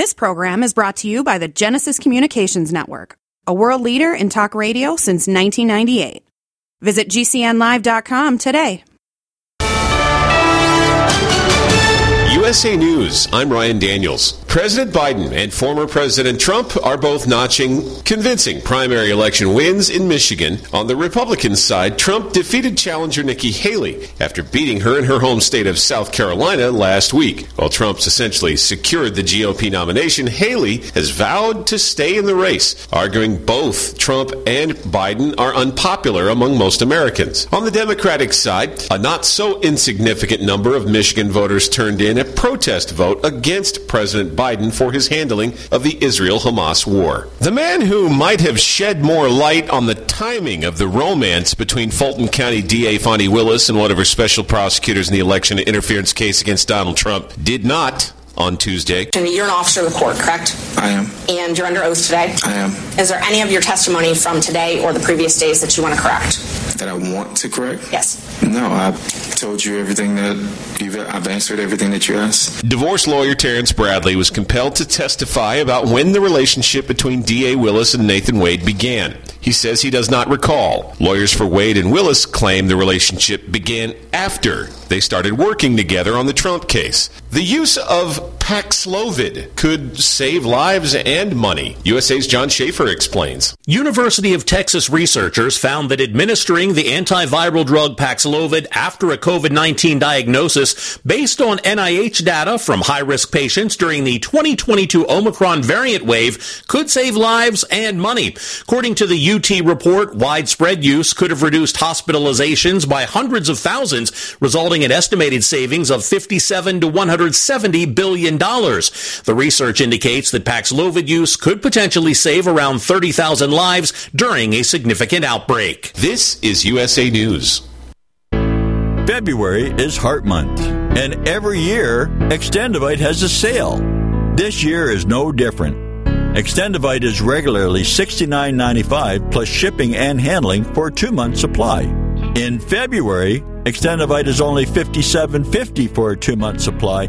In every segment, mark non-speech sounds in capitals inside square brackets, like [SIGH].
This program is brought to you by the Genesis Communications Network, a world leader in talk radio since 1998. Visit GCNlive.com today. USA News, I'm Ryan Daniels. President Biden and former President Trump are both notching convincing primary election wins in Michigan. On the Republican side, Trump defeated challenger Nikki Haley after beating her in her home state of South Carolina last week. While Trump's essentially secured the GOP nomination, Haley has vowed to stay in the race, arguing both Trump and Biden are unpopular among most Americans. On the Democratic side, a not so insignificant number of Michigan voters turned in a protest vote against President Biden for his handling of the Israel Hamas war. The man who might have shed more light on the timing of the romance between Fulton County DA Fani Willis and one of her special prosecutors in the election interference case against Donald Trump did not on Tuesday. You're an officer of the court, correct? I am. And you're under oath today? I am. Is there any of your testimony from today or the previous days that you want to correct? That I want to correct? Yes. No, I've told you everything that you've, I've answered everything that you asked. Divorce lawyer Terrence Bradley was compelled to testify about when the relationship between D.A. Willis and Nathan Wade began. He says he does not recall. Lawyers for Wade and Willis claim the relationship began after they started working together on the Trump case. The use of Paxlovid could save lives and money. USA's John Schaefer explains. University of Texas researchers found that administering the antiviral drug Paxlovid after a COVID-19 diagnosis based on NIH data from high-risk patients during the 2022 Omicron variant wave could save lives and money. According to the UT report, widespread use could have reduced hospitalizations by hundreds of thousands, resulting in estimated savings of 57 to 170 billion. The research indicates that Paxlovid use could potentially save around 30,000 lives during a significant outbreak. This is USA News. February is Heart Month, and every year, Extendovite has a sale. This year is no different. Extendovite is regularly $69.95 plus shipping and handling for a two month supply. In February, Extendovite is only $57.50 for a two month supply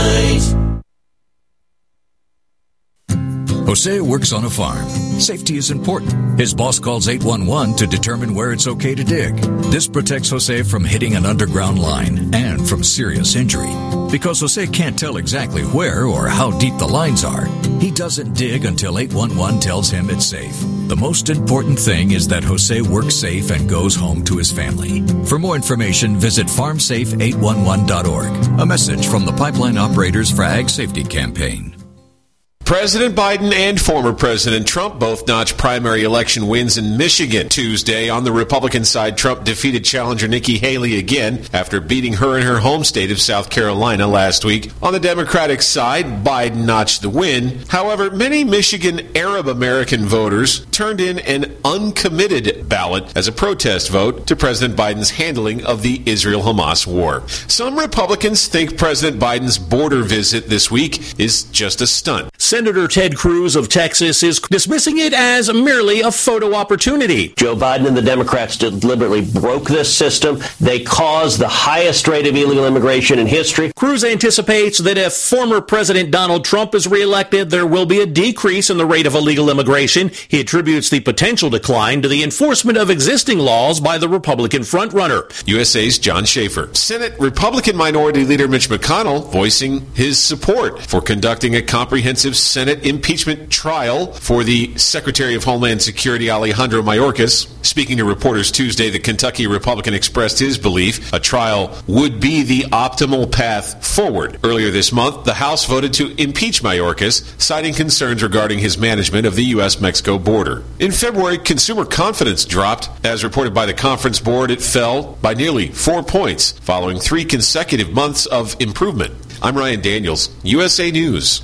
Jose works on a farm. Safety is important. His boss calls 811 to determine where it's okay to dig. This protects Jose from hitting an underground line and from serious injury. Because Jose can't tell exactly where or how deep the lines are, he doesn't dig until 811 tells him it's safe. The most important thing is that Jose works safe and goes home to his family. For more information, visit farmsafe811.org. A message from the Pipeline Operators for Ag Safety Campaign. President Biden and former President Trump both notched primary election wins in Michigan Tuesday. On the Republican side, Trump defeated challenger Nikki Haley again after beating her in her home state of South Carolina last week. On the Democratic side, Biden notched the win. However, many Michigan Arab American voters turned in an uncommitted ballot as a protest vote to President Biden's handling of the Israel Hamas war. Some Republicans think President Biden's border visit this week is just a stunt. Senator Ted Cruz of Texas is dismissing it as merely a photo opportunity. Joe Biden and the Democrats deliberately broke this system. They caused the highest rate of illegal immigration in history. Cruz anticipates that if former President Donald Trump is reelected, there will be a decrease in the rate of illegal immigration. He attributes the potential decline to the enforcement of existing laws by the Republican frontrunner. USA's John Schaefer. Senate Republican Minority Leader Mitch McConnell voicing his support for conducting a comprehensive Senate impeachment trial for the Secretary of Homeland Security Alejandro Mayorkas. Speaking to reporters Tuesday, the Kentucky Republican expressed his belief a trial would be the optimal path forward. Earlier this month, the House voted to impeach Mayorkas, citing concerns regarding his management of the U.S. Mexico border. In February, consumer confidence dropped. As reported by the Conference Board, it fell by nearly four points following three consecutive months of improvement. I'm Ryan Daniels, USA News.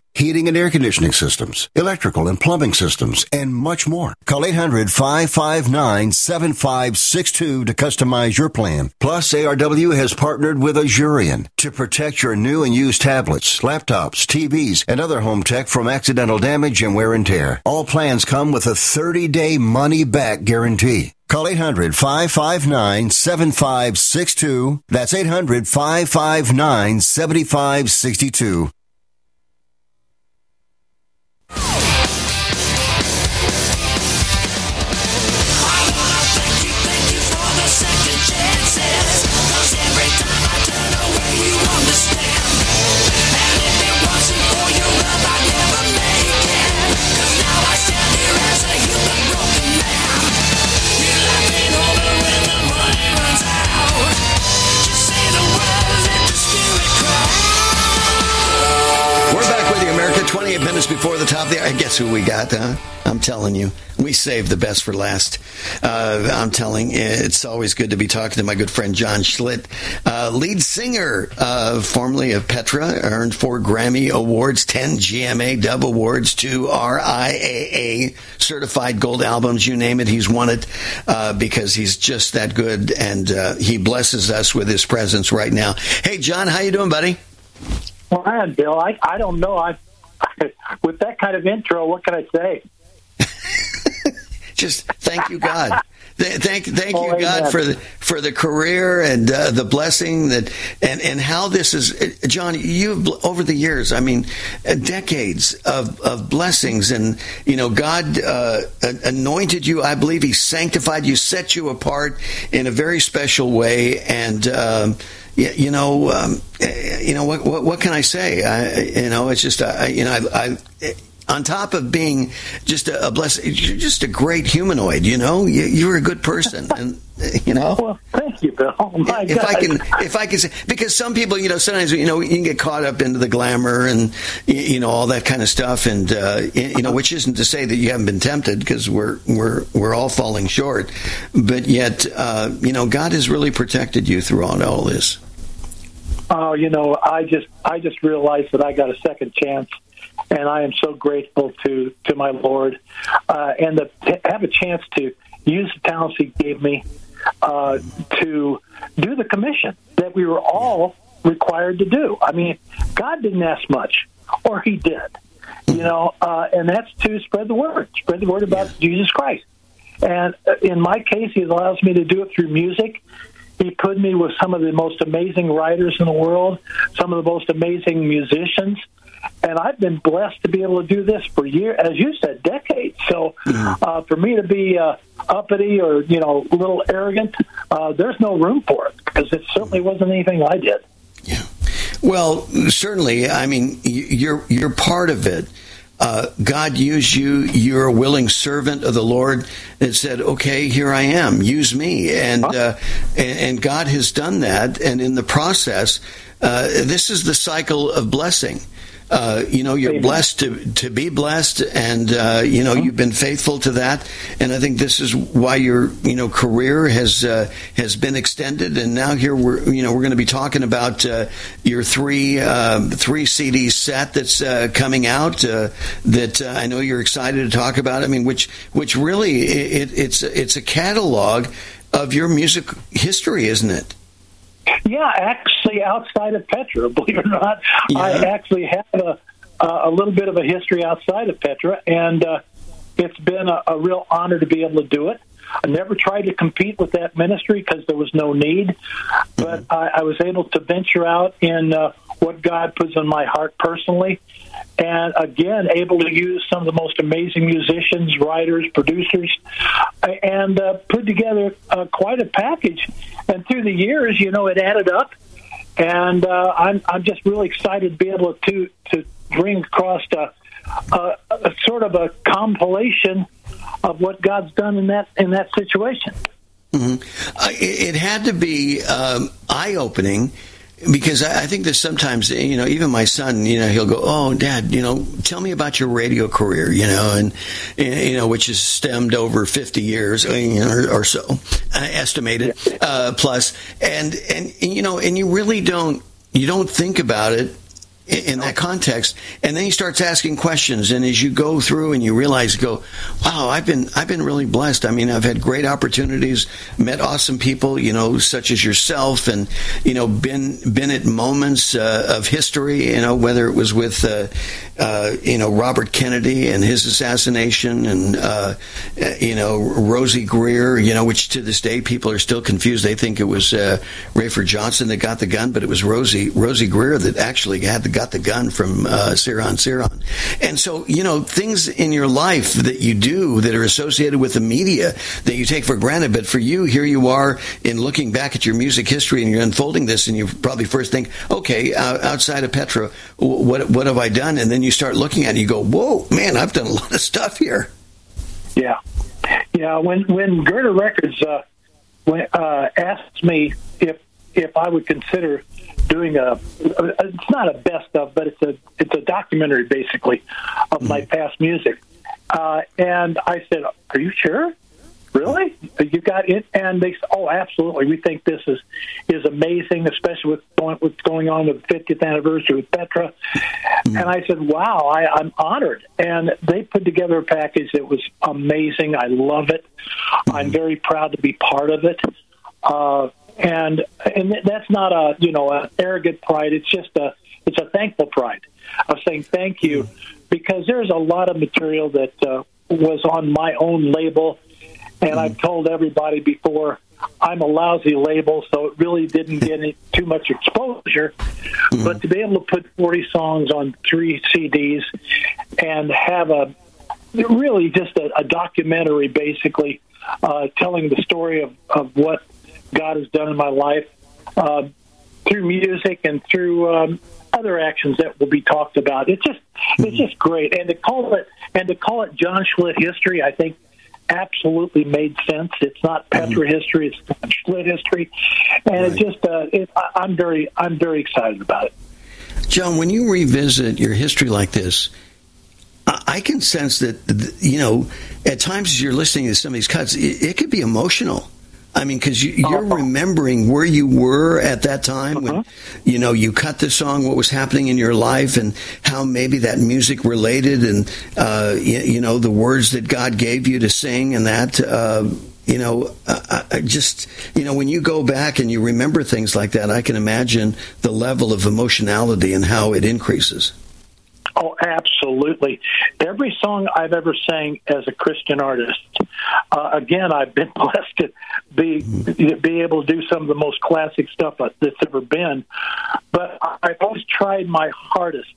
heating and air conditioning systems, electrical and plumbing systems, and much more. Call 800-559-7562 to customize your plan. Plus, ARW has partnered with Asurion to protect your new and used tablets, laptops, TVs, and other home tech from accidental damage and wear and tear. All plans come with a 30-day money-back guarantee. Call 800 559 7562. That's 800 559 7562. Before the top there. the hour. Guess who we got? Huh? I'm telling you, we saved the best for last. Uh, I'm telling it's always good to be talking to my good friend John Schlitt, uh, lead singer, uh, formerly of Petra, earned four Grammy Awards, 10 GMA Dove Awards, two RIAA certified gold albums, you name it, he's won it uh, because he's just that good, and uh, he blesses us with his presence right now. Hey, John, how you doing, buddy? Well, Bill. I I don't know. I [LAUGHS] with that kind of intro, what can I say? Just thank you, God. Thank, thank you, God, for the for the career and uh, the blessing that and and how this is, uh, John. You've over the years, I mean, uh, decades of of blessings, and you know, God uh, anointed you. I believe He sanctified you, set you apart in a very special way, and. Um, you know, um, you know what, what, what? can I say? I, you know, it's just, I, you know, I, I on top of being just a, a blessing, you're just a great humanoid. You know, you, are a good person, [LAUGHS] and [LAUGHS] you know. Well, thank you, Bill. Oh, my if God. I can, if I can say, because some people, you know, sometimes you know you can get caught up into the glamour and you know all that kind of stuff, and uh, you know, which isn't to say that you haven't been tempted, because we're we're we're all falling short, but yet, uh, you know, God has really protected you throughout all this. Oh, you know, I just I just realized that I got a second chance and I am so grateful to to my Lord, uh, and to have a chance to use the talents He gave me uh, to do the commission that we were all required to do. I mean, God didn't ask much, or He did, you know, uh, and that's to spread the word, spread the word about. Jesus Christ. And uh, in my case, He allows me to do it through music. He put me with some of the most amazing writers in the world, some of the most amazing musicians and I've been blessed to be able to do this for years, as you said, decades. So, uh, for me to be uh, uppity or you know a little arrogant, uh, there's no room for it because it certainly wasn't anything I did. Yeah. Well, certainly. I mean, you're you're part of it. Uh, God used you. You're a willing servant of the Lord that said, "Okay, here I am. Use me." And uh, and, and, God has done that. And in the process, uh, this is the cycle of blessing. Uh, you know, you're blessed to, to be blessed, and uh, you know you've been faithful to that. And I think this is why your you know career has uh, has been extended. And now here we're you know we're going to be talking about uh, your three um, three CD set that's uh, coming out that I know you're excited to talk about. I mean, which which really it, it's it's a catalog of your music history, isn't it? Yeah, actually, outside of Petra, [LAUGHS] believe it or not, yeah. I actually have a a little bit of a history outside of Petra, and uh, it's been a, a real honor to be able to do it. I never tried to compete with that ministry because there was no need, but I, I was able to venture out in uh, what God puts in my heart personally, and again, able to use some of the most amazing musicians, writers, producers, and uh, put together uh, quite a package. And through the years, you know, it added up, and uh, I'm I'm just really excited to be able to to bring across a, a, a sort of a compilation of what God's done in that in that situation. Mm-hmm. Uh, it, it, had to be um, eye opening because I, I think that sometimes you know even my son you know he'll go oh dad you know tell me about your radio career you know and you know which has stemmed over 50 years or, or so uh, estimated uh, plus. And and you know and you really don't you don't think about it in that context. And then he starts asking questions, and as you go through and you realize, go, wow, I've been I've been really blessed. I mean, I've had great opportunities, met awesome people, you know, such as yourself, and you know, been been at moments uh, of history, you know, whether it was with uh, uh, you know Robert Kennedy and his assassination, and uh, you know Rosey Grier, you know, which to this day people are still confused. They think it was uh, Rafer Johnson that got the gun, but it was Rosey Rosey Grier that actually had the got the gun from uh, Sirhan. And so you know things in your life that you do that are associated with the media that you take for granted, but for you, here you are in looking back at your music history and you're unfolding this, and you probably first think, okay, uh, outside of Petra, what what have I done? And then you start looking at it, and you go, whoa, man, I've done a lot of stuff here. Yeah, yeah. When when Girder Records uh, when, uh, asked me if if I would consider doing a, it's not a best of, but it's a it's a documentary basically of mm-hmm. my past music, uh, and I said, "Are you sure?" really? You got it? And they said, oh, absolutely. We think this is is amazing, especially with going, what's going on with the 50th anniversary with Petra. Mm-hmm. And I said, wow, I, I'm honored. And they put together a package that was amazing. I love it. Mm-hmm. I'm very proud to be part of it. Uh, and and that's not a you know an arrogant pride. It's just a it's a thankful pride of saying thank you mm-hmm. because there's a lot of material that uh, was on my own label and I've told everybody before, I'm a lousy label, so it really didn't get any, too much exposure. Mm-hmm. But to be able to put 40 songs on three CDs and have a really just a, a documentary, basically uh, telling the story of, of what God has done in my life uh, through music and through um, other actions that will be talked about. It's just mm-hmm. it's just great, and to call it and to call it John Schlitt history, I think absolutely made sense. It's not Petra mm-hmm. history; it's Schlitt history, and right. it just uh, it, I'm very I'm very excited about it. John, when you revisit your history like this, I can sense that you know at times as you're listening to some of these cuts, it, it could be emotional. I mean, because you, are uh-huh. remembering where you were at that time uh-huh. when, you know, you cut the song, what was happening in your life, and how maybe that music related, and uh, you, you, know, the words that God gave you to sing, and that. Uh, you know, I, I just you know, when you go back and you remember things like that, I can imagine the level of emotionality and how it increases. Oh, absolutely. Every song I've ever sang as a Christian artist, uh, again, I've been [LAUGHS] blessed to be be able to do some of the most classic stuff that's ever been. But I've always tried my hardest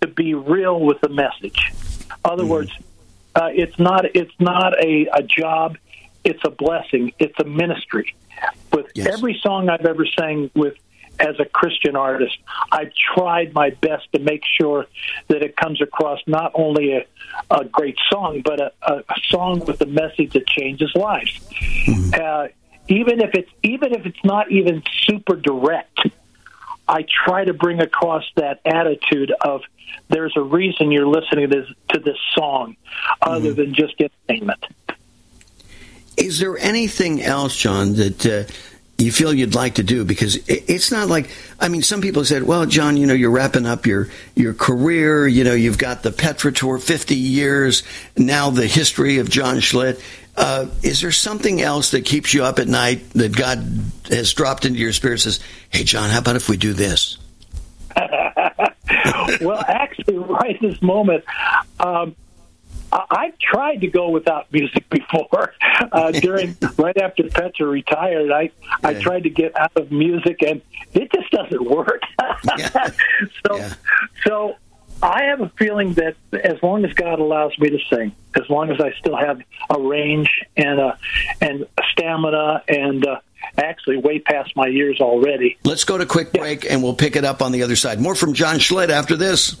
to be real with the message. In other mm words, uh, it's not it's not a, a job; it's a blessing. It's a ministry. With yes. every song I've ever sang with as a Christian artist, I've tried my best to make sure that it comes across not only a, a great song, but a, a, song with a message that changes lives. Mm-hmm. Uh, even if it's even if it's not even super direct, I try to bring across that attitude of there's a reason you're listening to this, to this song, other mm-hmm. than just entertainment. Is there anything else, John, that uh, you feel you'd like to do because it's not like I mean some people said well John you know you're wrapping up your your career you know you've got the Petra tour 50 years now the history of John Schlitt. Uh, is there something else that keeps you up at night that God has dropped into your spirit says hey John how about if we do this? [LAUGHS] Well, actually, right this moment, um, I- I've tried to go without music [LAUGHS] before. Uh, during [LAUGHS] right after Petra retired, I I tried to get out of music, and it just doesn't work. [LAUGHS] so so I have a feeling that as long as God allows me to sing, as long as I still have a range and a and stamina and uh, actually way past my years already. Let's go to quick break and we'll pick it up on the other side. More from John Schlitt after this.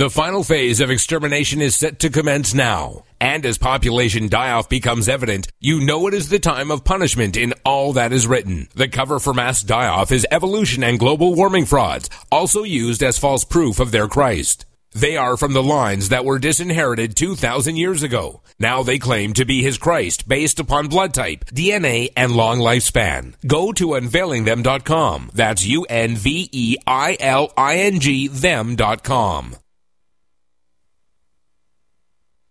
The final phase of extermination is set to commence now. And as population die-off becomes evident, you know it is the time of punishment in all that is written. The cover for mass die-off is evolution and global warming frauds, also used as false proof of their Christ. They are from the lines that were disinherited 2,000 years ago. Now they claim to be his Christ based upon blood type, DNA, and long lifespan. Go to unveilingthem.com. That's U-N-V-E-I-L-I-N-G them.com.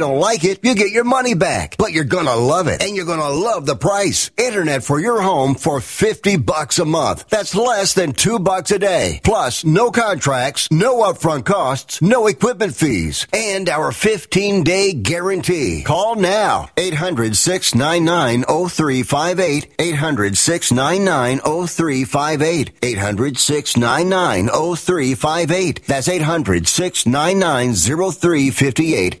don't like it, you get your money back. But you're gonna love it, and you're gonna love the price. Internet for your home for 50 bucks a month. That's less than 2 bucks a day. Plus, no contracts, no upfront costs, no equipment fees, and our 15-day guarantee. Call now. 800-699-0358. 800-699-0358. 800-699-0358. That's 800-699-0358.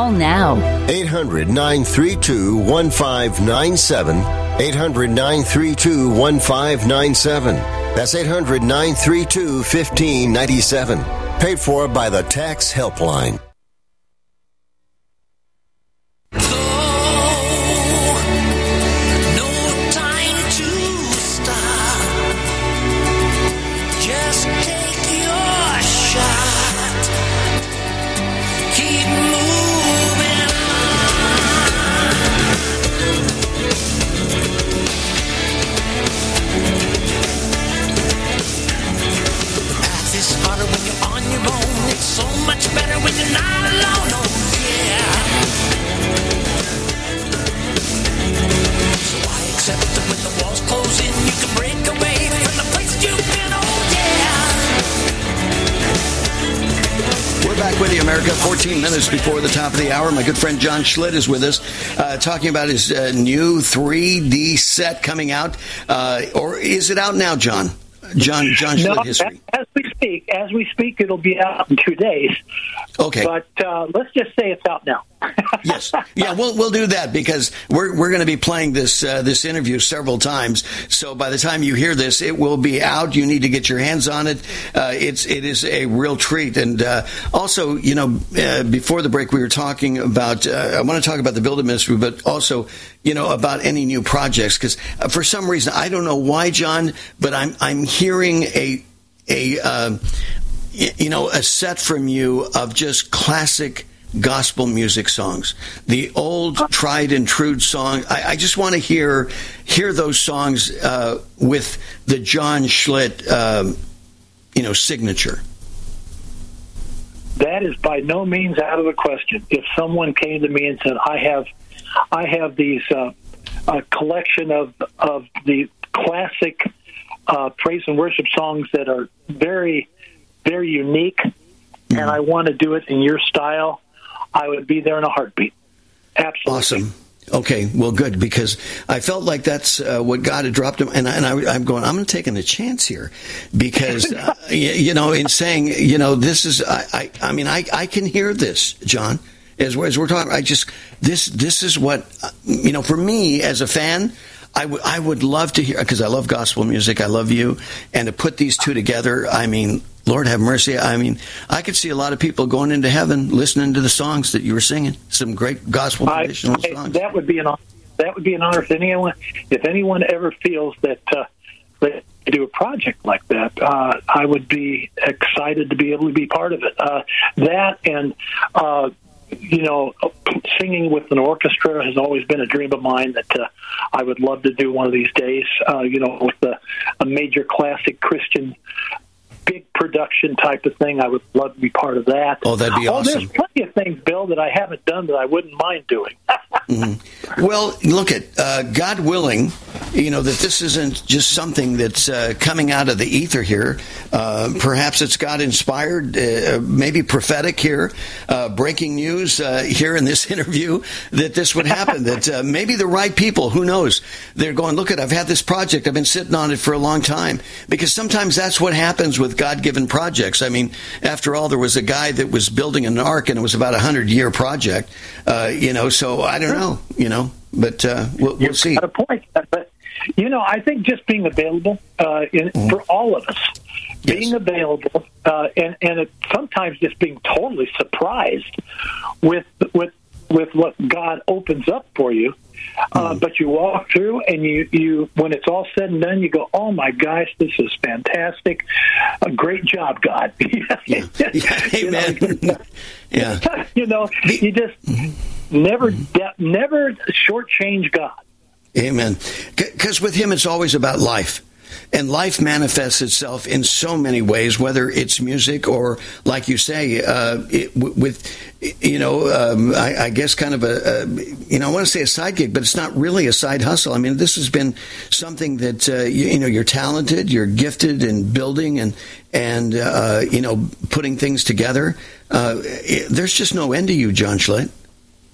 now. 800 932 1597. 800 932 1597. That's 800 932 1597. Paid for by the Tax Helpline. The top of the hour. My good friend John Schlitt is with us, uh, talking about his uh, new 3D set coming out. Uh, or is it out now, John? John John Schlitt No, history. as we speak, as we speak, it'll be out in two days. Okay. But uh, let's just say it's out now. [LAUGHS] yes, yeah, we'll we'll do that because we're we're going to be playing this uh, this interview several times. So by the time you hear this, it will be out. You need to get your hands on it. Uh, it's it is a real treat. And uh, also, you know, uh, before the break, we were talking about. Uh, I want to talk about the building ministry, but also, you know, about any new projects because uh, for some reason I don't know why, John, but I'm I'm hearing a a uh, you know a set from you of just classic gospel music songs. The old tried and true song i, I just want to hear hear those songs uh, with the john schlitt um, you know signature. That is by no means out of the question. If someone came to me and said, "I have, I have these uh, a collection of of the classic uh, praise and worship songs that are very, very unique, and I want to do it in your style," I would be there in a heartbeat. Absolutely. Awesome. Okay, well, good because I felt like that's uh, what God had dropped him, and, I, and I, I'm going. I'm taking a chance here because [LAUGHS] uh, y- you know, in saying, you know, this is. I, I, I mean, I, I can hear this, John. As, we're- as we're talking, I just this this is what uh, you know. For me, as a fan, I would I would love to hear because I love gospel music. I love you, and to put these two together, I mean, Lord have mercy. I mean, I could see a lot of people going into heaven listening to the songs that you were singing. Some great gospel traditional I- songs. that would be an hon- that would be an honor if anyone if anyone ever feels that uh, they do a project like that. Uh, I would be excited to be able to be part of it. Uh, that and. Uh, you know, singing with an orchestra has always been a dream of mine that uh, I would love to do one of these days. Uh, you know, with a, a major classic Christian big production type of thing, I would love to be part of that. Oh, that'd be oh, awesome. There's plenty of things, Bill, that I haven't done that I wouldn't mind doing. [LAUGHS] Mhm. Well, look at uh, God willing, you know that this isn't just something that's uh, coming out of the ether here. Uh, perhaps it's God inspired, uh, maybe prophetic here, uh, breaking news uh, here in this [LAUGHS] interview that this would happen. that maybe the right people, who knows, they're going. Look at, I've had this project, I've been sitting on it for a long time. Because sometimes that's what happens with God-given projects. I mean, after all, there was a guy that was building an ark, and it was about a hundred-year project. Uh, you know, so I don't know, you know, but uh, we'll, we'll see. Got a point, but you know, I think just being available uh, in, Mm-hmm. for all of us, being available, uh, and and it, sometimes just being totally surprised with with with what God opens up for you. Uh, but you walk through, and you you when it's all said and done, you go, "Oh my gosh, this is fantastic! A great job, God." [LAUGHS] Yeah. Amen. [LAUGHS] yeah. [LAUGHS] you know, you just never de- never shortchange God. Amen. Because with him, it's always about life. And life manifests itself in so many ways, whether it's music or, like you say, uh, it, w- with, you know, um, I, I guess kind of a, a, you know, I want to say a side gig, but it's not really a side hustle. I mean, this has been something that, uh, you, you know, you're talented, you're gifted in building and, and, uh, you know, putting things together. Uh, it, there's just no end to you, John Schlitt.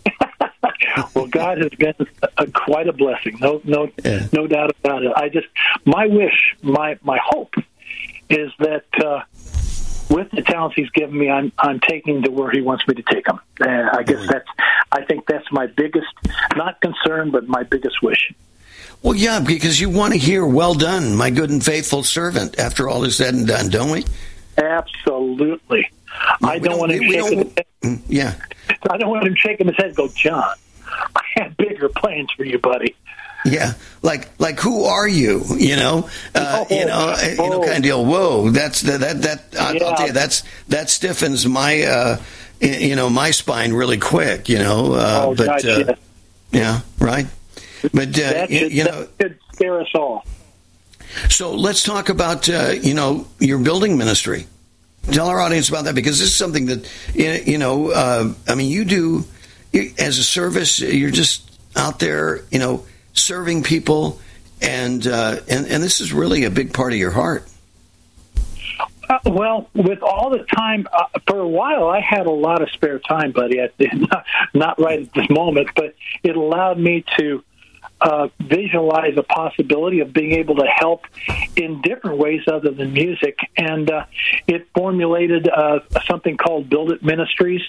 [LAUGHS] well, God has been a, quite a blessing. No, no, no doubt about it. I just, my wish, my my hope, is that uh, with the talents He's given me, I'm I'm taking to where He wants me to take them. Uh, I guess that's, I think that's my biggest, not concern, but my biggest wish. Well, yeah, because you want to hear "Well done, my good and faithful servant." After all is said and done, don't we? Absolutely. I don't want him we shaking. don't- his head. Mm, Yeah. I don't want him shaking his head. Go, John. I have bigger plans for you, buddy. Yeah, like like who are you? You know, uh, you know, uh, you know, kind of deal. Whoa, that's that that that. I'll, I'll tell you, that's that stiffens my uh, you know my spine really quick. You know, uh, Oh, but gosh, uh, yes. yeah, right. But uh, you, you know, that should scare us all. so let's talk about uh, you know your building ministry. Tell our audience about that because this is something that you know. Uh, I mean, you do as a service. You're just out there, you know, serving people and uh, and and this is really a big part of your heart. Uh, well, with all the time, uh, for a while, I had a lot of spare time, buddy. I, [LAUGHS] not, not right at this moment, but it allowed me to uh, visualize a possibility of being able to help in different ways other than music. And uh, it formulated uh, something called Build It Ministries,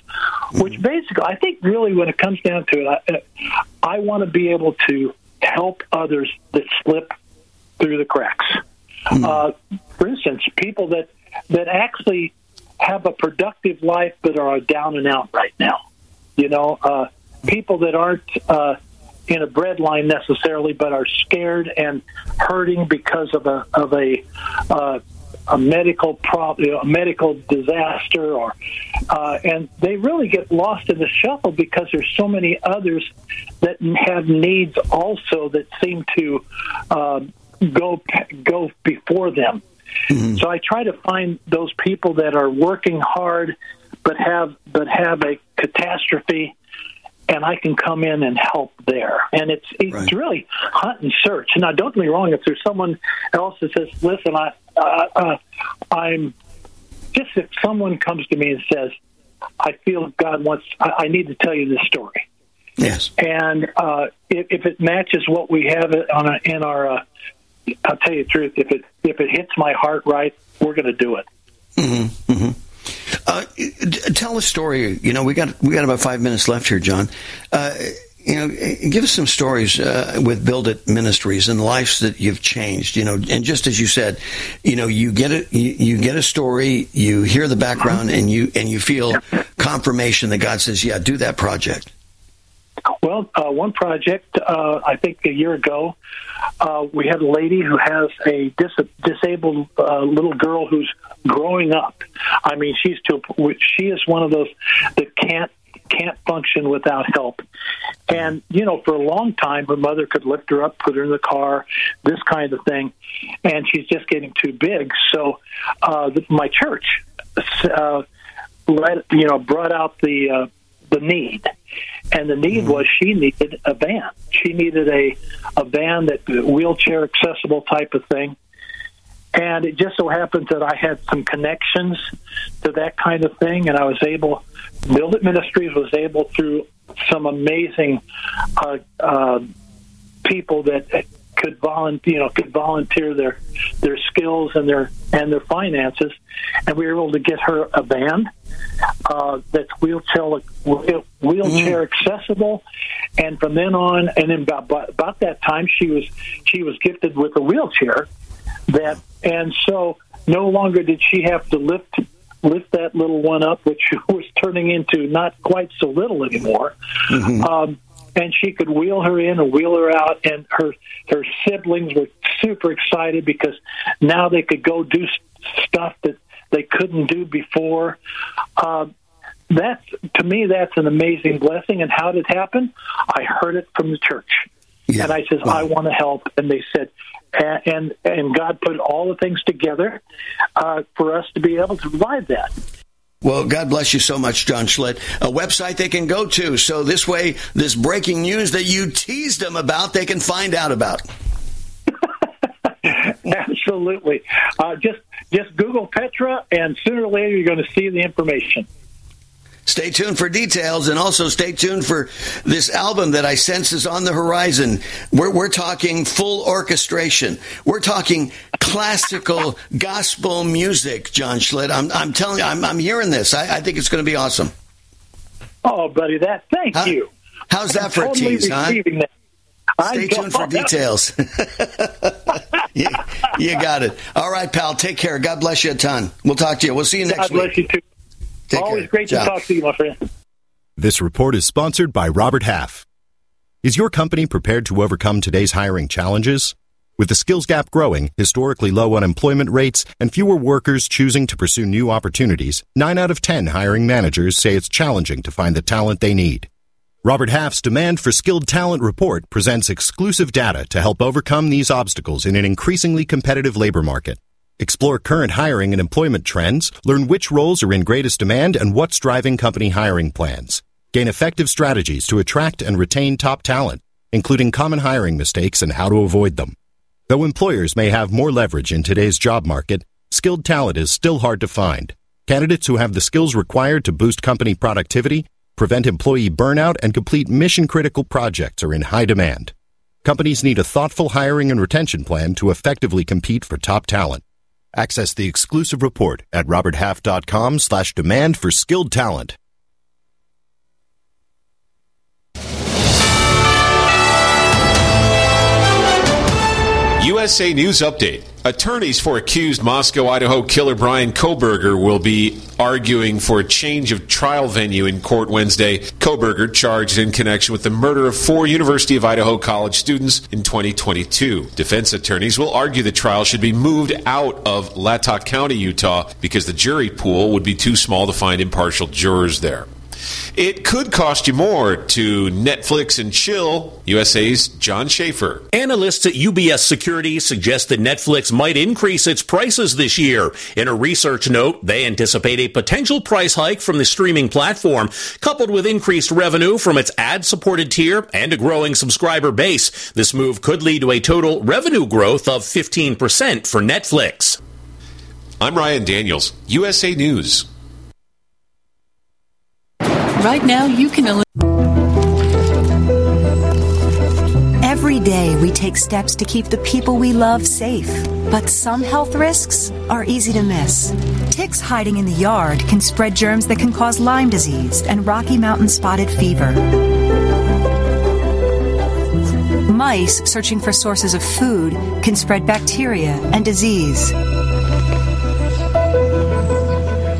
which basically, I think, really, when it comes down to it, I, I want to be able to help others that slip through the cracks. Uh, for instance, people that that actually have a productive life but are down and out right now. You know, uh, people that aren't uh, in a breadline necessarily, but are scared and hurting because of a of a uh, a medical problem, a medical disaster, or uh, and they really get lost in the shuffle because there's so many others that have needs also that seem to uh, go go before them. So I try to find those people that are working hard, but have but have a catastrophe, and I can come in and help there. And it's it's really hunt and search. Now, don't get me wrong. If there's someone else that says, "Listen, I uh, uh, I'm just," if someone comes to me and says, "I feel God wants," I, I need to tell you this story. Yes. And uh, if, if it matches what we have on a, in our, uh, I'll tell you the truth. If it if it hits my heart right, we're going to do it. Mm-hmm. Mm-hmm. Uh, tell a story. You know, we got we got about five minutes left here, John. Uh, you know, give us some stories uh, with Build It Ministries and lives that you've changed. You know, and just as you said, you know, you get it, you, you get a story, you hear the background, and you and you feel confirmation that God says, "Yeah, do that project." Well, uh, one project, uh, I think a year ago, uh, we had a lady who has a dis- disabled uh, little girl who's growing up. I mean, she's to she is one of those that can't can't function without help. And you know, for a long time, her mother could lift her up, put her in the car, this kind of thing, and she's just getting too big. So, uh, the, my church, uh, let you know, brought out the uh, the need. And the need was she needed a van. She needed a a van that wheelchair accessible type of thing. And it just so happens that I had some connections to that kind of thing, and I was able. Build It Ministries was able through some amazing uh, uh, people that could volunteer, you know, could volunteer their their skills and their and their finances, and we were able to get her a van uh, that's wheelchair wheelchair accessible, and from then on, and then about, about that time, she was she was gifted with a wheelchair that, and so no longer did she have to lift lift that little one up, which [LAUGHS] was turning into not quite so little anymore. Mm-hmm. Um, and she could wheel her in and wheel her out, and her her siblings were super excited because now they could go do stuff that they couldn't do before. Uh, that's to me, that's an amazing blessing. And how did it happen? I heard it from the church, and I says, I want to help, and they said. And, and and God put all the things together uh, for us to be able to provide that. Well, God bless you so much, John Schlitt. A website they can go to, so this way, this breaking news that you teased them about, they can find out about. [LAUGHS] Absolutely. Uh, just just Google Petra, and sooner or later you're going to see the information. Stay tuned for details and also stay tuned for this album that I sense is on the horizon. We're, we're talking full orchestration. We're talking classical gospel music, John Schlitt. I'm, I'm telling you, I'm, I'm hearing this. I, I think it's going to be awesome. Oh, buddy, that thank Huh? you. How's that I'm for totally a tease, huh? receiving that. Stay tuned for [LAUGHS] details. [LAUGHS] you, you got it. All right, pal. Take care. God bless you a ton. We'll talk to you. We'll see you next week. God bless week. You. Take Always care. great Ciao. to talk to you, my friend. This report is sponsored by Robert Half. Is your company prepared to overcome today's hiring challenges? With the skills gap growing, historically low unemployment rates, and fewer workers choosing to pursue new opportunities, 9 out of 10 hiring managers say it's challenging to find the talent they need. Robert Half's Demand for Skilled Talent report presents exclusive data to help overcome these obstacles in an increasingly competitive labor market. Explore current hiring and employment trends, learn which roles are in greatest demand and what's driving company hiring plans. Gain effective strategies to attract and retain top talent, including common hiring mistakes and how to avoid them. Though employers may have more leverage in today's job market, skilled talent is still hard to find. Candidates who have the skills required to boost company productivity, prevent employee burnout, and complete mission critical projects are in high demand. Companies need a thoughtful hiring and retention plan to effectively compete for top talent. Access the exclusive report at roberthalf.com slash demand for skilled talent. USA News Update. Attorneys for accused Moscow, Idaho killer Bryan Kohberger will be arguing for a change of trial venue in court Wednesday. Kohberger charged in connection with the murder of four University of Idaho college students in 2022. Defense attorneys will argue the trial should be moved out of Latah County, Utah, because the jury pool would be too small to find impartial jurors there. It could cost you more to Netflix and chill. USA's John Schaefer. Analysts at UBS Securities suggest that Netflix might increase its prices this year. In a research note, they anticipate a potential price hike from the streaming platform, coupled with increased revenue from its ad supported tier and a growing subscriber base. This move could lead to a total revenue growth of 15% for Netflix. I'm Ryan Daniels, USA News. Right now, you can. Every day, we take steps to keep the people we love safe. But some health risks are easy to miss. Ticks hiding in the yard can spread germs that can cause Lyme disease and Rocky Mountain spotted fever. Mice searching for sources of food can spread bacteria and disease.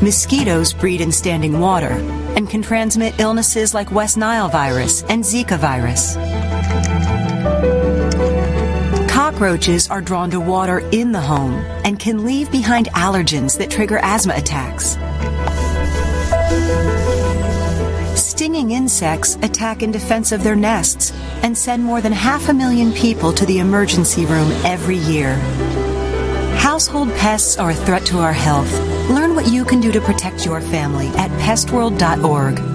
Mosquitoes breed in standing water and can transmit illnesses like West Nile virus and Zika virus. Cockroaches are drawn to water in the home and can leave behind allergens that trigger asthma attacks. Stinging insects attack in defense of their nests and send more than half a million people to the emergency room every year. Household pests are a threat to our health. Learn what you can do to protect your family at pestworld.org.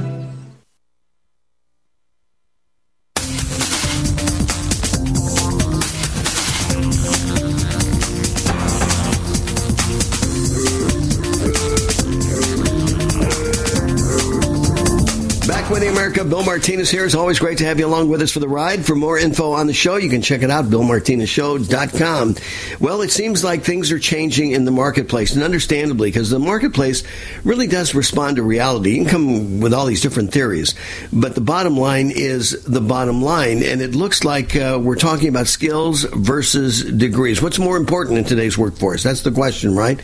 Martinez here. It's always great to have you along with us for the ride. For more info on the show, you can check it out, BillMartinezShow.com. Well, it seems like things are changing in the marketplace, and understandably, because the marketplace really does respond to reality. You can come with all these different theories, but the bottom line is the bottom line, and it looks like uh, we're talking about skills versus degrees. What's more important in today's workforce? That's the question, right?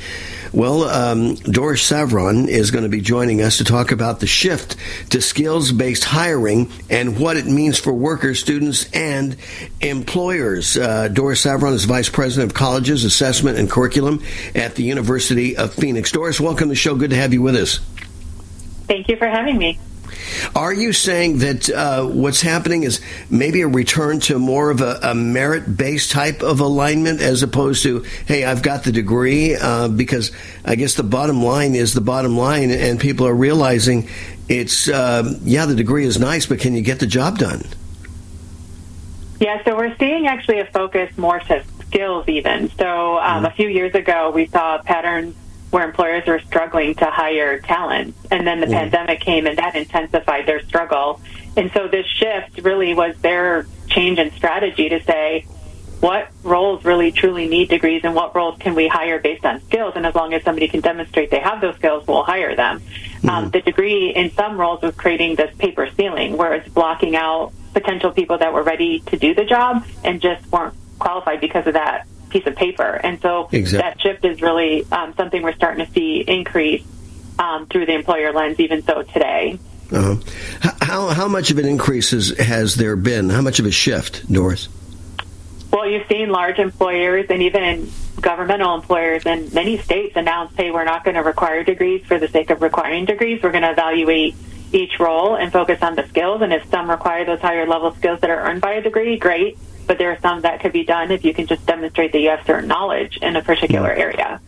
Well, um, Doris Savron is going to be joining us to talk about the shift to skills based hiring and what it means for workers, students, and employers. Uh, Doris Savron is Vice President of Colleges, Assessment, and Curriculum at the University of Phoenix. Doris, welcome to the show. Good to have you with us. Thank you for having me. Are you saying that uh, what's happening is maybe a return to more of a, a merit based type of alignment as opposed to, hey, I've got the degree? Uh, because I guess the bottom line is the bottom line, and people are realizing it's, uh, yeah, the degree is nice, but can you get the job done? Yeah, so we're seeing actually a focus more to skills even. So um, a few years ago, we saw patterns where employers were struggling to hire talent. And then the Mm. pandemic came and that intensified their struggle. And so this shift really was their change in strategy to say, what roles really truly need degrees and what roles can we hire based on skills? And as long as somebody can demonstrate they have those skills, we'll hire them. Um, the degree in some roles was creating this paper ceiling where it's blocking out potential people that were ready to do the job and just weren't qualified because of that piece of paper. And so Exactly. that shift is really um, something we're starting to see increase um, through the employer lens, even so today. Uh-huh. How, how much of an increase has, has there been? How much of a shift, Doris? Well, you've seen large employers and even governmental employers in many states announce, hey, we're not going to require degrees for the sake of requiring degrees. We're going to evaluate each role and focus on the skills. And if some require those higher level skills that are earned by a degree, great. But there are some that could be done if you can just demonstrate that you have certain knowledge in a particular area.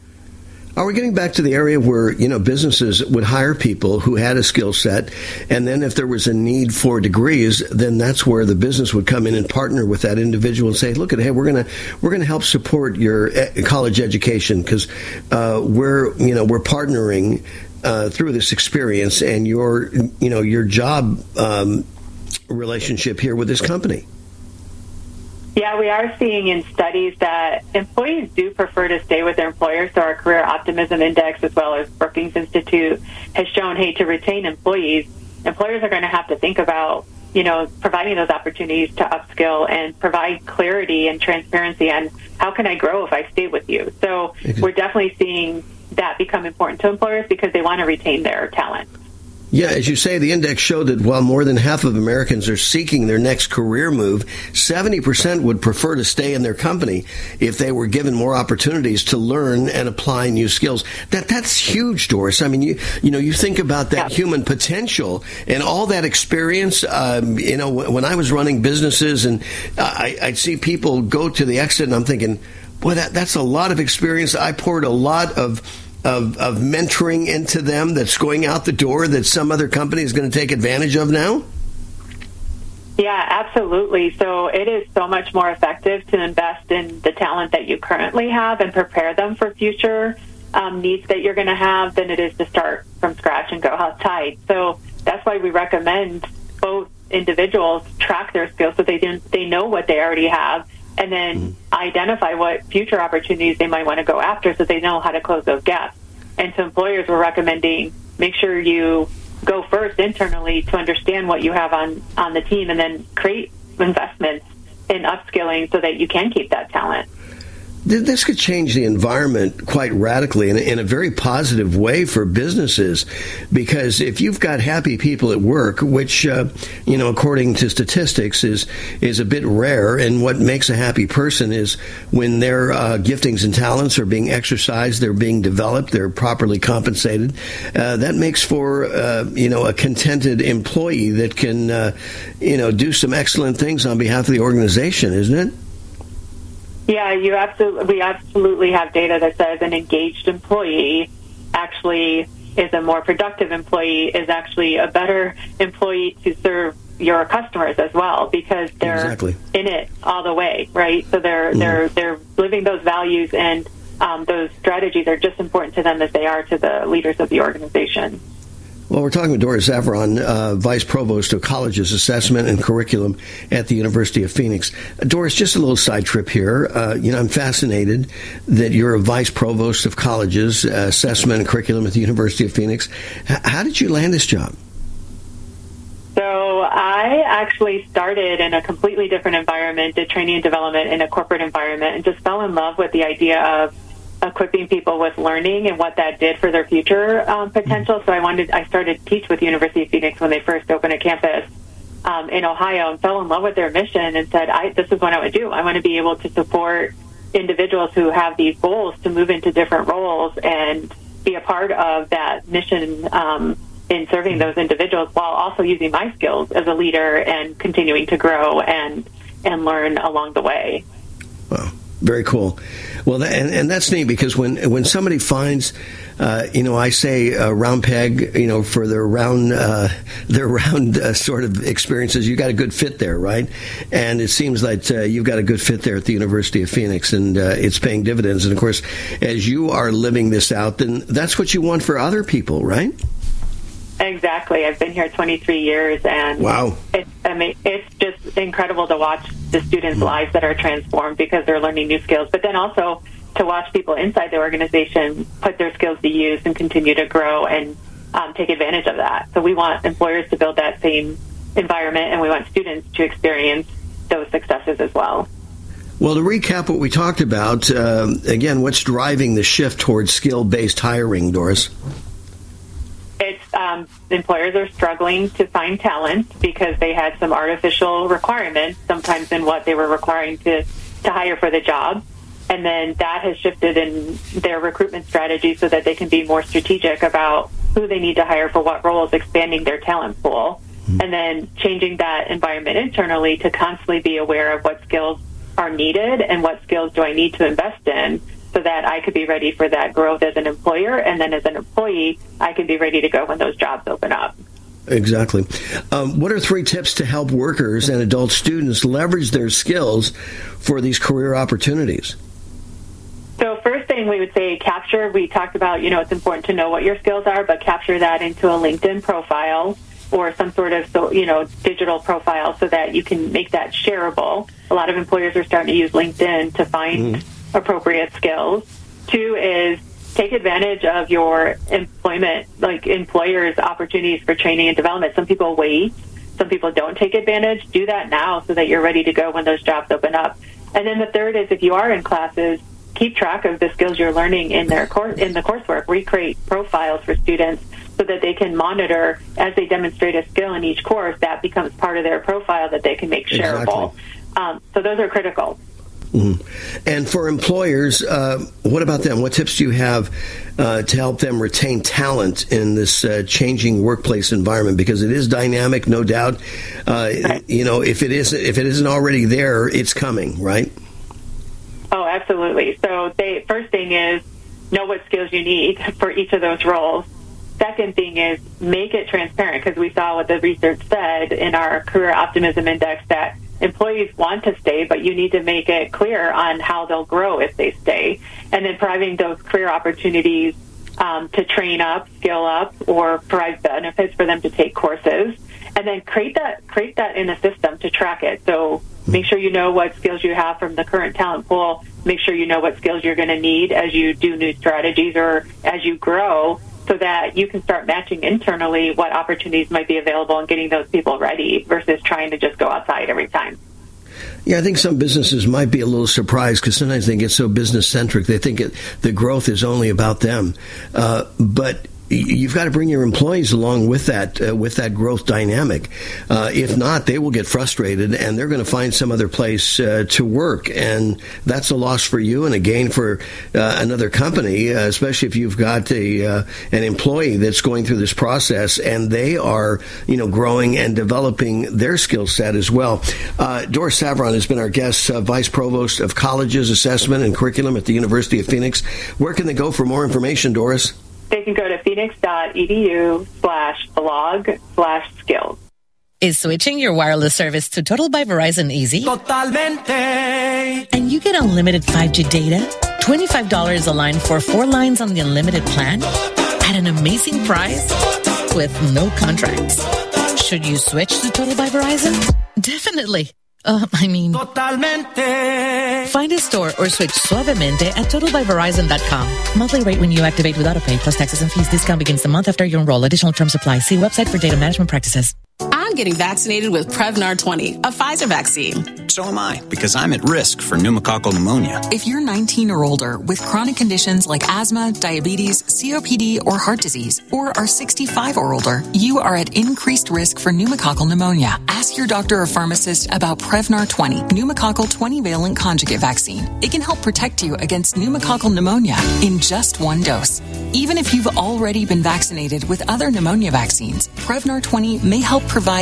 Are we getting back to the area where you know businesses would hire people who had a skill set, and then if there was a need for degrees, then that's where the business would come in and partner with that individual and say, "Look at hey, we're gonna we're gonna help support your e- college education because uh, we're you know we're partnering uh, through this experience and your you know your job um, relationship here with this company." Yeah, we are seeing in studies that employees do prefer to stay with their employer. So our Career Optimism Index, as well as Brookings Institute, has shown, hey, to retain employees, employers are going to have to think about, you know, providing those opportunities to upskill and provide clarity and transparency on how can I grow if I stay with you. So we're definitely seeing that become important to employers because they want to retain their talent. Yeah, as you say, the index showed that while more than half of Americans are seeking their next career move, 70% would prefer to stay in their company if they were given more opportunities to learn and apply new skills. That that's huge, Doris. I mean, you you know, you think about that human potential and all that experience. Um, you know, when I was running businesses and I, I'd see people go to the exit, and I'm thinking, boy, that that's a lot of experience. I poured a lot of of, of mentoring into them that's going out the door that some other company is going to take advantage of now? Yeah, absolutely. So it is so much more effective to invest in the talent that you currently have and prepare them for future um, needs that you're going to have than it is to start from scratch and go outside. So that's why we recommend both individuals track their skills so they they know what they already have and then mm-hmm. identify what future opportunities they might want to go after so they know how to close those gaps. And to employers, we're recommending make sure you go first internally to understand what you have on, on the team and then create investments in upskilling so that you can keep that talent this could change the environment quite radically in a, in a, very positive way for businesses. Because if you've got happy people at work which uh, you know according to statistics is is a bit rare and what makes a happy person is when their uh, giftings and talents are being exercised they're being developed they're properly compensated uh, that makes for uh, you know a contented employee that can uh, you know do some excellent things on behalf of the organization isn't it yeah, you absolutely. We absolutely have data that says an engaged employee actually is a more productive employee, is actually a better employee to serve your customers as well because they're exactly. in it all the way, right? So they're mm. they're they're living those values and um, those strategies are just important to them as they are to the leaders of the organization. Well, we're talking with Doris Savron, uh, Vice Provost of Colleges Assessment and Curriculum at the University of Phoenix. Doris, just a little side trip here. Uh, you know, I'm fascinated that you're a Vice Provost of Colleges Assessment and Curriculum at the University of Phoenix. H- how did you land this job? So I actually started in a completely different environment, did training and development in a corporate environment, and just fell in love with the idea of equipping people with learning and what that did for their future um, potential. So I wanted, I started to teach with University of Phoenix when they first opened a campus um, in Ohio and fell in love with their mission and said, I, this is what I would do. I want to be able to support individuals who have these goals to move into different roles and be a part of that mission um, in serving those individuals while also using my skills as a leader and continuing to grow and and learn along the way. Wow. Very cool. Well, that, and, and, that's neat because when when somebody finds, uh, you know, I say a round peg, you know, for their round uh, [LAUGHS] their round uh, sort of experiences, you got a good fit there, right? And it seems like uh, you've got a good fit there at the University of Phoenix, and uh, it's paying dividends. And of course, as you are living this out, then that's what you want for other people, right? Exactly. I've been here 23 years, and wow, it's I mean, it's just incredible to watch the students' mm lives that are transformed because they're learning new skills. But then also to watch people inside the organization put their skills to use and continue to grow and um, take advantage of that. So we want employers to build that same environment, and we want students to experience those successes as well. Well, to recap what we talked about, uh, again, what's driving the shift towards skill based hiring, Doris? Um, employers are struggling to find talent because they had some artificial requirements sometimes in what they were requiring to to hire for the job and then that has shifted in their recruitment strategy so that they can be more strategic about who they need to hire for what roles expanding their talent pool mm-hmm. and then changing that environment internally to constantly be aware of what skills are needed and what skills do I need to invest in so that I could be ready for that growth as an employer. And then as an employee, I could be ready to go when those jobs open up. Exactly. Um, what are three tips to help workers and adult students leverage their skills for these career opportunities? So first thing we would say capture, we talked about, you know, it's important to know what your skills are, but capture that into a LinkedIn profile or some sort of, so, you know, digital profile so that you can make that shareable. A lot of employers are starting to use LinkedIn to find mm. Appropriate skills. Two is take advantage of your employment, like employers' opportunities for training and development. Some people wait. Some people don't take advantage. Do that now so that you're ready to go when those jobs open up. And then the third is if you are in classes, keep track of the skills you're learning in their course in the coursework. Recreate profiles for students so that they can monitor as they demonstrate a skill in each course. That becomes part of their profile that they can make shareable. Exactly. Um, so those are critical. Mm-hmm. And for employers, uh, what about them? What tips do you have uh, to help them retain talent in this uh, changing workplace environment? Because it is dynamic, no doubt. Uh. You know, if it is if it isn't already there, it's coming, right? Oh, absolutely. So, they, first thing is know what skills you need for each of those roles. Second thing is make it transparent because we saw what the research said in our career optimism index that employees want to stay, but you need to make it clear on how they'll grow if they stay. And then providing those career opportunities um, to train up, skill up, or provide benefits for them to take courses. And then create that create that in a system to track it. So Make sure you know what skills you have from the current talent pool. Make sure you know what skills you're going to need as you do new strategies or as you grow so that you can start matching internally what opportunities might be available and getting those people ready versus trying to just go outside every time. Yeah, I think some businesses might be a little surprised because sometimes they get so business centric. They think it, the growth is only about them. Uh, but you've got to bring your employees along with that uh, with that growth dynamic. Uh, if not, they will get frustrated and they're going to find some other place uh, to work, and that's a loss for you and a gain for uh, another company, uh, especially if you've got a uh, an employee that's going through this process and they are you know growing and developing their skill set as well. Doris Savron has been our guest, vice provost of colleges assessment and curriculum at the University of Phoenix. Where can they go for more information, Doris? They can go to phoenix.edu slash blog slash skills. Is switching your wireless service to Total by Verizon easy? Totalmente. And you get unlimited 5G data, $25 a line for four lines on the unlimited plan at an amazing price with no contracts. Should you switch to Total by Verizon? Definitely. Uh, I mean, Totalmente. Find a store or switch suavemente at totalbyverizon.com. Monthly rate when you activate without a pay plus taxes and fees. Discount begins the month after you enroll. Additional terms apply. See website for data management practices. I'm getting vaccinated with Prevnar 20, a Pfizer vaccine. So am I, because I'm at risk for pneumococcal pneumonia. If you're 19 or older with chronic conditions like asthma, diabetes, COPD, or heart disease, or are 65 or older, you are at increased risk for pneumococcal pneumonia. Ask your doctor or pharmacist about Prevnar 20, pneumococcal 20 valent conjugate vaccine. It can help protect you against pneumococcal pneumonia in just one dose. Even if you've already been vaccinated with other pneumonia vaccines, Prevnar 20 may help provide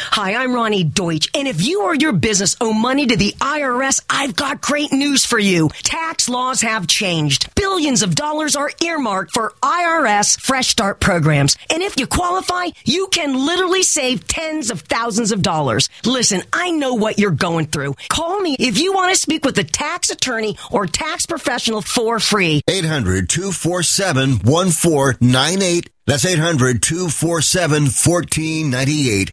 Hi, I'm Roni Deutch, and if you or your business owe money to the IRS, I've got great news for you. Tax laws have changed. Billions of dollars are earmarked for IRS Fresh Start programs, and if you qualify, you can literally save tens of thousands of dollars. Listen, I know what you're going through. Call me if you want to speak with a tax attorney or tax professional for free. 800 247 1498. That's 800 247 1498.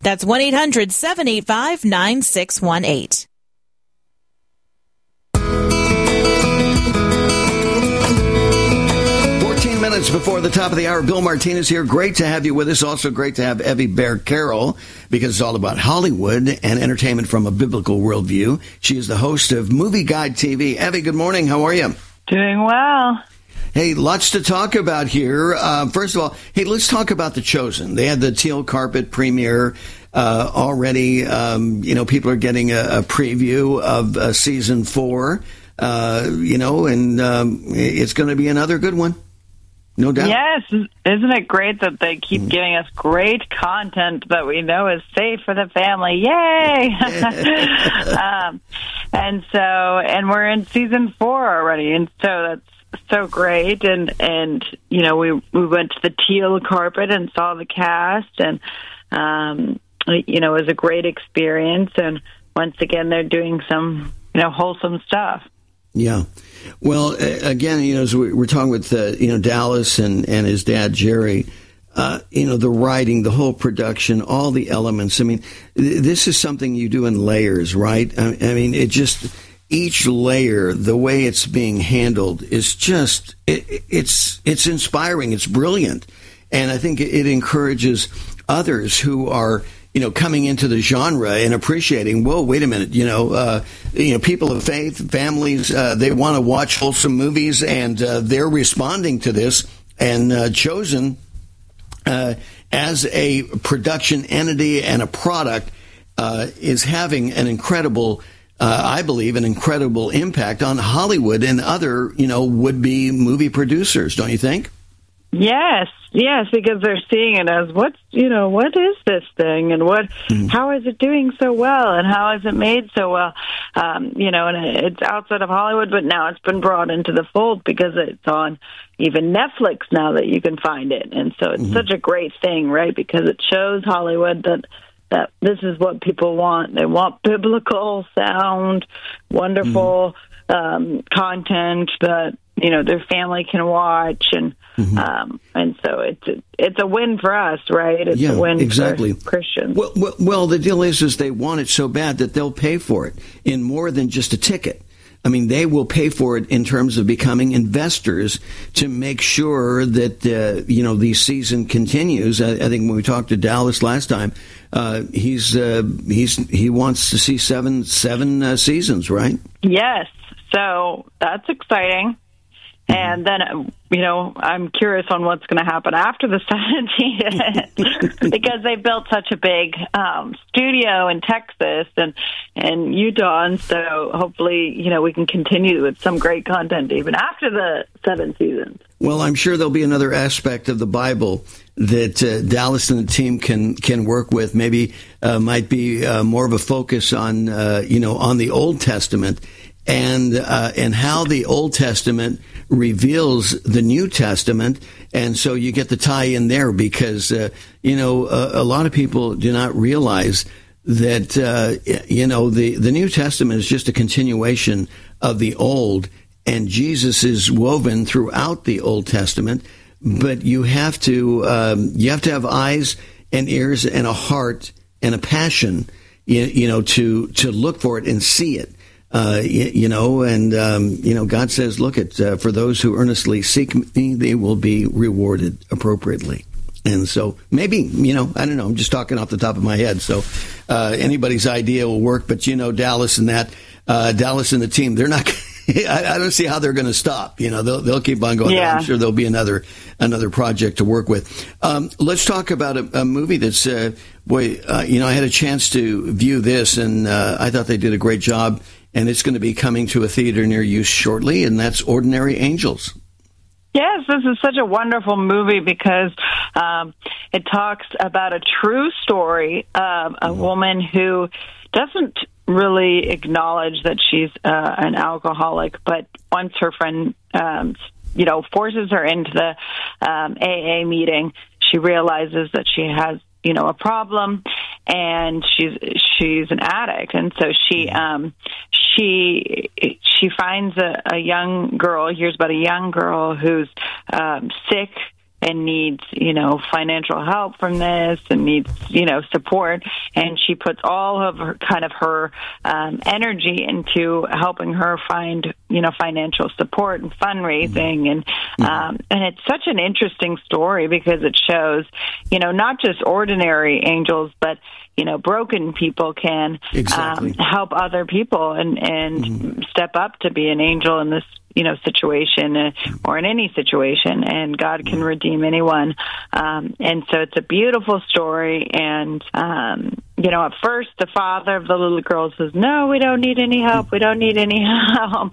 That's 1 800 785 9618. Fourteen minutes before the top of the hour, Bill Martinez here. Great to have you with us. Also great to have Evie Baehr Carroll because it's all about Hollywood and entertainment from a biblical worldview. She is the host of Movie Guide TV. Evie, good morning. How are you? Doing well. Hey, lots to talk about here. Uh, first of all, hey, let's talk about The Chosen. They had the teal carpet premiere uh, already. Um, you know, people are getting a, a preview of uh, season four. Uh, you know, and um, it's going to be another good one, no doubt. Yes, isn't it great that they keep giving us great content that we know is safe for the family? Yay! [LAUGHS] [LAUGHS] um, and so, and we're in season four already, and so that's so great. And and you know, we we went to the teal carpet and saw the cast, and um, you know, it was a great experience. And once again, they're doing some you know wholesome stuff. Yeah. Well, again, you know, as we- we're talking with, uh, you know, Dallas and, and his dad, Jerry, uh, you know, the writing, the whole production, all the elements. I mean, th- this is something you do in layers, right? I, I mean, it just, each layer, the way it's being handled is just, it, it's, it's inspiring. It's brilliant. And I think it, encourages others who are, you know, coming into the genre and appreciating. Whoa, wait a minute. You know, uh, you know, people of faith, families, uh, they want to watch wholesome movies, and uh, they're responding to this. And uh, chosen uh, as a production entity and a product uh, is having an incredible. Uh, I believe an incredible impact on Hollywood and other, you know, would-be movie producers. Don't you think? Yes, yes, because they're seeing it as what's you know what is this thing and what how is it doing so well and how is it made so well um, you know and it's outside of Hollywood but now it's been brought into the fold because it's on even Netflix now that you can find it and so it's such a great thing right because it shows Hollywood that that this is what people want. They want biblical sound wonderful um, content that you know their family can watch and um, and so it's a, it's a win for us right? It's yeah, a win exactly. for Christians. Well, well, well, the deal is, is they want it so bad that they'll pay for it in more than just a ticket. I mean, they will pay for it in terms of becoming investors to make sure that uh, you know the season continues. I, I think when we talked to Dallas last time, uh, he's uh, he's he wants to see seven seven uh, seasons, right? yes so that's exciting And then, you know, I'm curious on what's going to happen after the [LAUGHS] 17th because they built such a big um, studio in Texas and and Utah, and so hopefully, you know, we can continue with some great content even after the seven seasons. Well, I'm sure there'll be another aspect of the Bible that uh, Dallas and the team can can work with. Maybe uh, might be uh, more of a focus on uh, you know on the Old Testament and uh, and how the Old Testament reveals the New Testament, and so you get the tie in there because uh, you know a, a lot of people do not realize that you know the the New Testament is just a continuation of the Old, and Jesus is woven throughout the Old Testament but you have to um, you have to have eyes and ears and a heart and a passion, you, you know, to to look for it and see it. Uh, you, you, know, and um, you know, God says, "Look at uh, for those who earnestly seek me, they will be rewarded appropriately." And so maybe you know, I don't know. I'm just talking off the top of my head. So uh, anybody's idea will work, but you know, Dallas and that uh, Dallas and the team, they're not. [LAUGHS] I, I, don't see how they're going to stop. You know, they'll, they'll keep on going. Yeah. I'm sure there'll be another another project to work with. Um, let's talk about a, a movie that's uh, boy. Uh, you know, I had a chance to view this, and uh, I thought they did a great job. And it's going to be coming to a theater near you shortly, and that's Ordinary Angels. Yes, this is such a wonderful movie because um, it talks about a true story of a mm-hmm. woman who doesn't really acknowledge that she's uh, an alcoholic, but once her friend, um, you know, forces her into the um, AA meeting, she realizes that she has, you know, a problem, and she's she's an addict, and so she um, she she finds a, a young girl, hears about a young girl who's um, sick and needs, you know, financial help from this and needs, you know, support. And she puts all of her kind of her um, energy into helping her find, you know, financial support and fundraising. And um, and it's such an interesting story because it shows, you know, not just ordinary angels, but you know, broken people can exactly. um, help other people and and mm-hmm. step up to be an angel in this you know situation uh, or in any situation and god can redeem anyone um, and so it's a beautiful story and um, you know at first the father of the little girl says no we don't need any help we don't need any [LAUGHS] help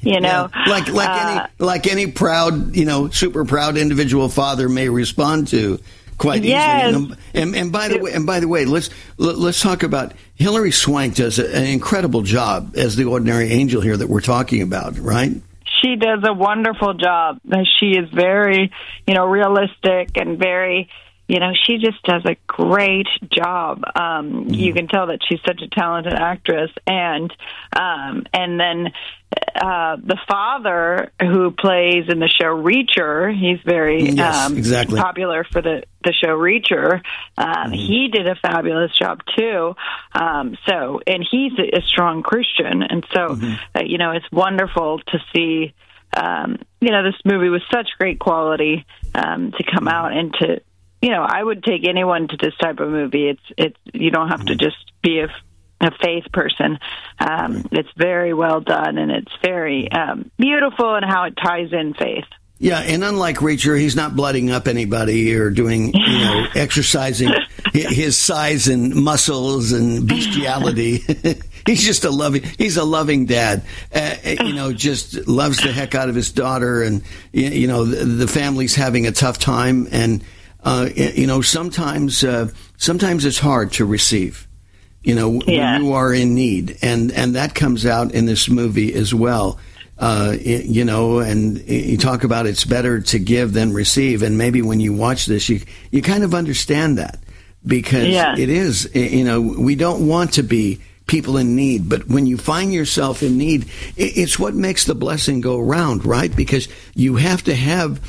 you know yeah. like like uh, any like any proud you know super proud individual father may respond to quite yes. easily. And, and, by the way, and by the way, let's let's talk about Hilary Swank does an incredible job as the ordinary angel here that we're talking about, right? She does a wonderful job. She is very, you know, realistic and very, you know, she just does a great job. Um, mm-hmm. You can tell that she's such a talented actress, and um, and then uh, the father who plays in the show Reacher, he's very yes, um, exactly. popular for the the show Reacher. Um, Mm-hmm. He did a fabulous job too. Um, so, and he's a, a strong Christian, and so Mm-hmm. uh, you know it's wonderful to see. Um, you know, this movie was such great quality um, to come out and to you know, I would take anyone to this type of movie. It's it's you don't have to just be a, a faith person. Um, it's very well done and it's very um, beautiful in how it ties in faith. Yeah, and unlike Reacher, he's not blooding up anybody or doing, you [LAUGHS] know, exercising his size and muscles and bestiality. [LAUGHS] he's just a loving. He's a loving dad. Uh, you know, just loves the heck out of his daughter, and you know, the, the family's having a tough time, and uh, you know, sometimes uh, sometimes it's hard to receive. You know, Yeah. when you are in need, and and that comes out in this movie as well. Uh, it- you know, and you talk about it's better to give than receive, and maybe when you watch this, you you kind of understand that because Yeah. it is. You know, we don't want to be people in need, but when you find yourself in need, it's what makes the blessing go around, right? Because you have to have,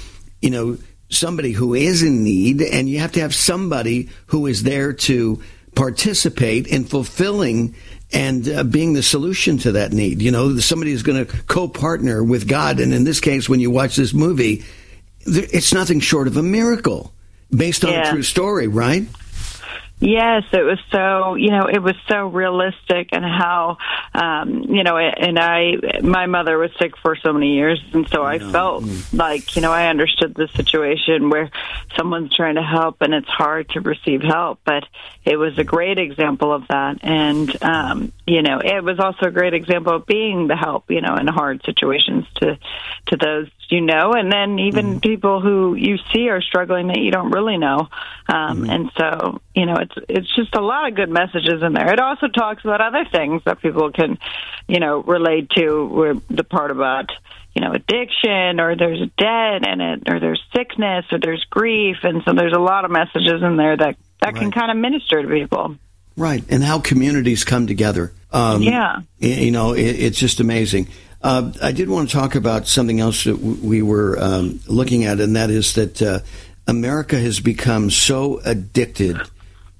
you know, somebody who is in need, and you have to have somebody who is there to participate in fulfilling and uh, being the solution to that need. You know, somebody is going to co-partner with God, and in this case, when you watch this movie, it's nothing short of a miracle based on Yeah. a true story, right? Yes, it was so, you know, it was so realistic and how, um, you know, and I, my mother was sick for so many years. And so I felt like, you know, I understood the situation where someone's trying to help and it's hard to receive help. But it was a great example of that. And, um, you know, it was also a great example of being the help, you know, in hard situations to, to those you know, and then even people who you see are struggling that you don't really know. Um, And so, you know, it's it's just a lot of good messages in there. It also talks about other things that people can, you know, relate to. Where the part about you know addiction, or there's a debt in it, or there's sickness, or there's grief, and so there's a lot of messages in there that that can kind of minister to people. Right, and how communities come together. Um, Yeah. You know, it, it's just amazing. Uh, I did want to talk about something else that we were um, looking at, and that is that uh, America has become so addicted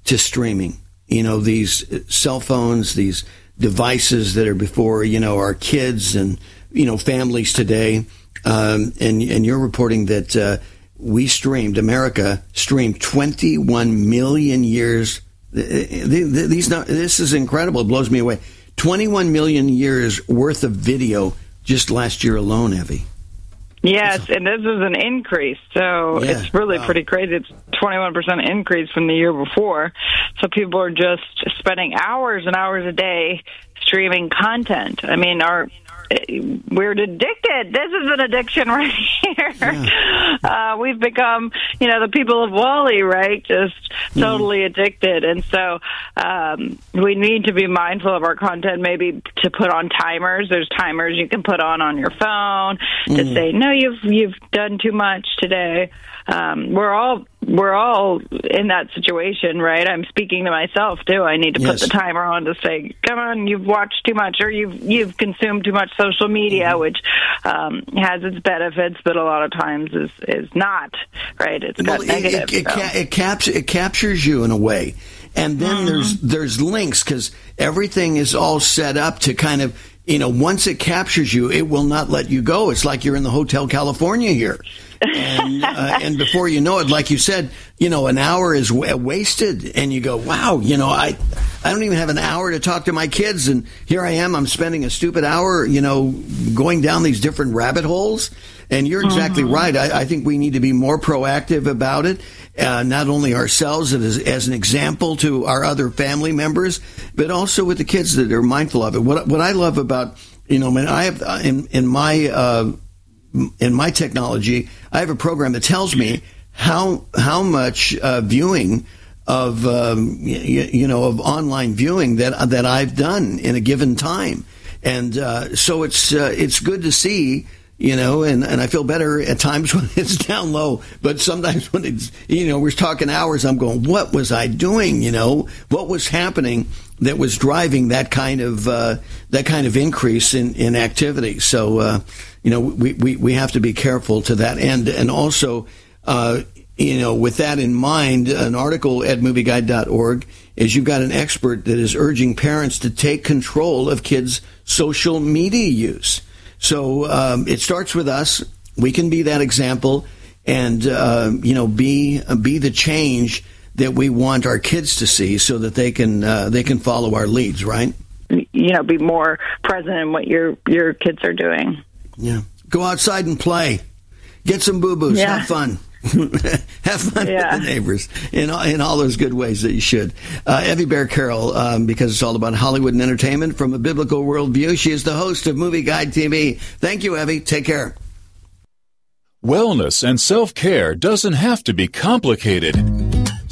to streaming. You know, these cell phones, these devices that are before you know our kids and you know families today. Um, and and you're reporting that uh, we streamed America streamed 21 million years. th- th- th- These not, this is incredible. It blows me away. 21 million years worth of video just last year alone, Evie. Yes, and this is an increase, so Yeah, it's really pretty crazy. It's twenty one percent increase from the year before. So people are just spending hours and hours a day streaming content. I mean, our we're addicted. This is an addiction [LAUGHS] right here. Uh, we've become, you know, the people of WALL-E, right? Just totally addicted. And so um, we need to be mindful of our content, maybe to put on timers. There's timers you can put on on your phone to Mm. say, no, you've you've done too much today. Um, we're all we're all in that situation, right? I'm speaking to myself too. I need to Yes. put the timer on to say, "Come on, you've watched too much, or you've you've consumed too much social media," Mm-hmm. which um, has its benefits, but a lot of times is is not right. It's got negative. it, it, so. it, caps, it captures you in a way. And then Mm-hmm. there's there's links because everything is all set up to kind of you know once it captures you, it will not let you go. It's like you're in the Hotel California here, and uh, and before you know it, like you said, you know an hour is w- wasted, and you go, wow, you know I I don't even have an hour to talk to my kids, and here I am, I'm spending a stupid hour, you know, going down these different rabbit holes. And you're exactly Mm-hmm. right. I, I think we need to be more proactive about it, uh, not only ourselves as, as an example to our other family members, but also with the kids that are mindful of it. What, what I love about, you know, man, I have uh, in, in my, uh, in my technology, I have a program that tells me how, how much, uh, viewing of, um, y- y- you know, of online viewing that, that I've done in a given time. And, uh, so it's, uh, it's good to see, you know, and, and I feel better at times [LAUGHS] when it's down low, but sometimes when it's, you know, we're talking hours, I'm going, what was I doing? You know, what was happening that was driving that kind of, uh, that kind of increase in, in activity? So, uh, you know, we, we, we have to be careful to that end. And also, uh, you know, with that in mind, an article at movieguide.org is you've got an expert that is urging parents to take control of kids' social media use. So um, it starts with us. We can be that example, and uh, you know, be be the change that we want our kids to see, so that they can uh, they can follow our leads. Right? you know, be more present in what your your kids are doing. Yeah. Go outside and play. Get some boo boos. Yeah. Have fun. [LAUGHS] Have fun Yeah. with the neighbors in all, in all those good ways that you should. Uh, Evie Baehr Carroll, um, because it's all about Hollywood and entertainment from a biblical worldview. She is the host of Movie Guide TV. Thank you, Evie. Take care. Wellness and self care doesn't have to be complicated.